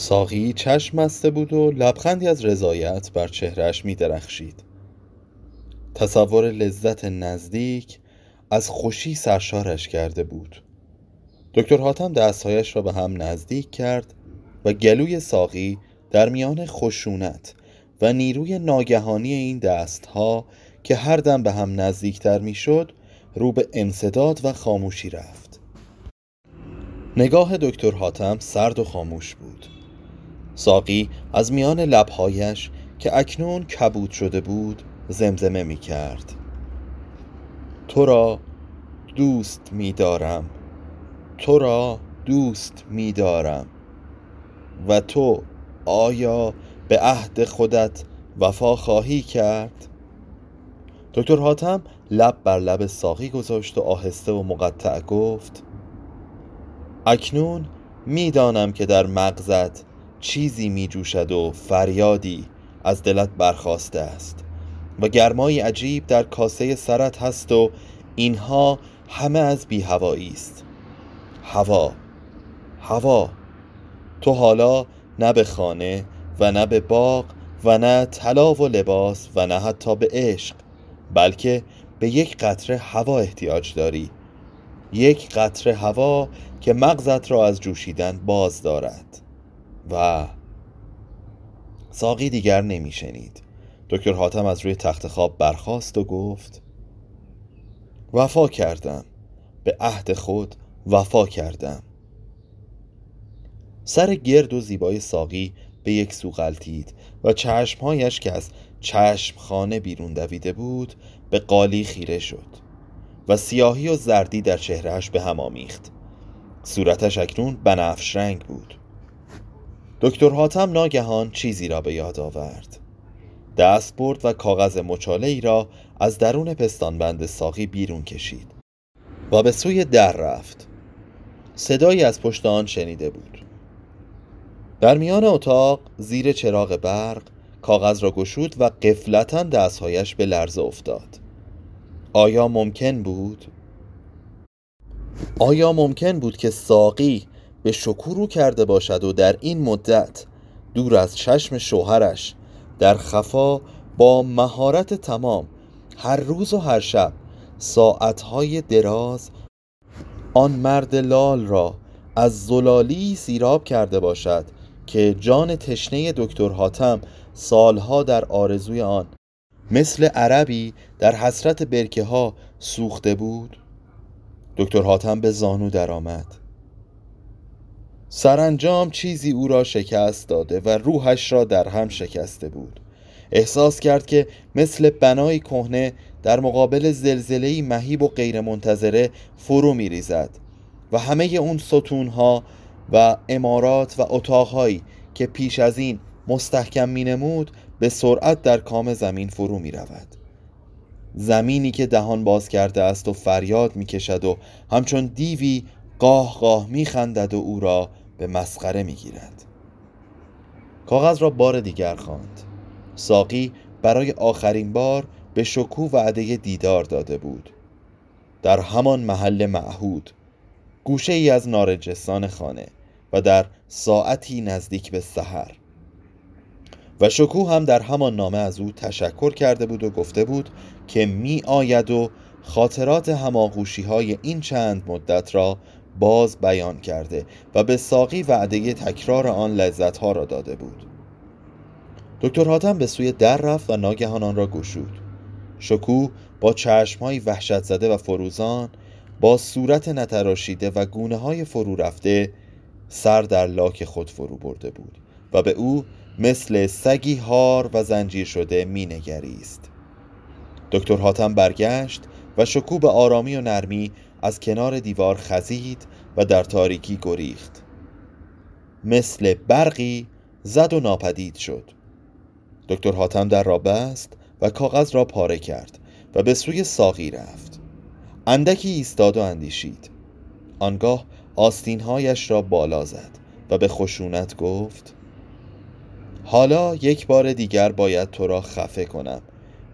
ساقی چشم مسته بود و لبخندی از رضایت بر چهرش می درخشید تصور لذت نزدیک از خوشی سرشارش کرده بود. دکتر حاتم دستهایش را به هم نزدیک کرد و گلوی ساقی در میان خشونت و نیروی ناگهانی این دستها که هر دم به هم نزدیکتر می‌شد رو به انصداد و خاموشی رفت. نگاه دکتر حاتم سرد و خاموش بود. ساقی از میان لبهایش که اکنون کبود شده بود زمزمه می کرد تو را دوست می دارم تو را دوست می دارم و تو آیا به عهد خودت وفا خواهی کرد؟ دکتر حاتم لب بر لب ساقی گذاشت و آهسته و مقطع گفت اکنون می‌دانم که در مغزت چیزی می جوشد و فریادی از دلت برخواسته است و گرمایی عجیب در کاسه سرت هست و اینها همه از بیهوایی است. هوا هوا تو حالا نه به خانه و نه به باغ و نه طلا و لباس و نه حتی به عشق بلکه به یک قطره هوا احتیاج داری. یک قطره هوا که مغزت را از جوشیدن باز دارد. و ساقی دیگر نمیشنید. دکتر حاتم از روی تخت خواب برخاست و گفت وفا کردم. به عهد خود وفا کردم. سر گرد و زیبای ساقی به یک سو غلطید و چشمهایش که از چشمخانه بیرون دویده بود به قالی خیره شد و سیاهی و زردی در چهرهش به هم آمیخت. صورتش اکنون بنفش رنگ بود. دکتر حاتم ناگهان چیزی را به یاد آورد. دست برد و کاغذ مچاله ای را از درون پستانبند ساقی بیرون کشید و به سوی در رفت. صدایی از پشت آن شنیده بود. در میان اتاق زیر چراغ برق کاغذ را گشود و قفلتا دستهایش به لرزه افتاد. آیا ممکن بود؟ آیا ممکن بود که ساقی به شکورو کرده باشد و در این مدت دور از چشم شوهرش در خفا با مهارت تمام هر روز و هر شب ساعتهای دراز آن مرد لال را از زلالی سیراب کرده باشد که جان تشنه دکتر حاتم سالها در آرزوی آن مثل عربی در حسرت برکه ها سوخته بود؟ دکتر حاتم به زانو درآمد. سرانجام چیزی او را شکست داده و روحش را در هم شکسته بود. احساس کرد که مثل بنای کهنه در مقابل زلزله‌ای مهیب و غیرمنتظره فرو میریزد و همه اون ستونها و امارات و اتاقهایی که پیش از این مستحکم می نمود به سرعت در کام زمین فرو می رود زمینی که دهان باز کرده است و فریاد می کشد و همچون دیوی قاه قاه می خندد و او را به مسخره می گیرد کاغذ را بار دیگر خواند. ساقی برای آخرین بار به شکو وعده دیدار داده بود. در همان محل معهود گوشه ای از نارنجستان خانه و در ساعتی نزدیک به سحر. و شکو هم در همان نامه از او تشکر کرده بود و گفته بود که می آید و خاطرات هماغوشی های این چند مدت را باز بیان کرده و به ساقی وعده تکرار آن لذت ها را داده بود. دکتر حاتم به سوی در رفت و ناگهان آن را گشود. شکو با چشمهایی وحشت زده و فروزان با صورت نتراشیده و گونه های فرو رفته سر در لاک خود فرو برده بود و به او مثل سگی هار و زنجیر شده می نگریست دکتر حاتم برگشت و شکو به آرامی و نرمی از کنار دیوار خزید و در تاریکی گریخت. مثل برقی زد و ناپدید شد. دکتر حاتم در را بست و کاغذ را پاره کرد و به سوی ساقی رفت. اندکی ایستاد و اندیشید. آنگاه آستینهایش را بالا زد و به خشونت گفت حالا یک بار دیگر باید تو را خفه کنم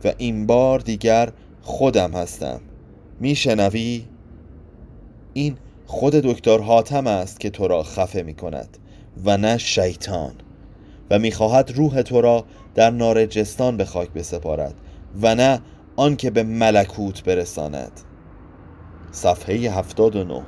و این بار دیگر خودم هستم. میشنوی؟ این خود دکتر حاتم است که تو را خفه می کند و نه شیطان. و می‌خواهد روح تو را در نارجستان به خاک بسپارد و نه آنکه به ملکوت برساند. صفحه 79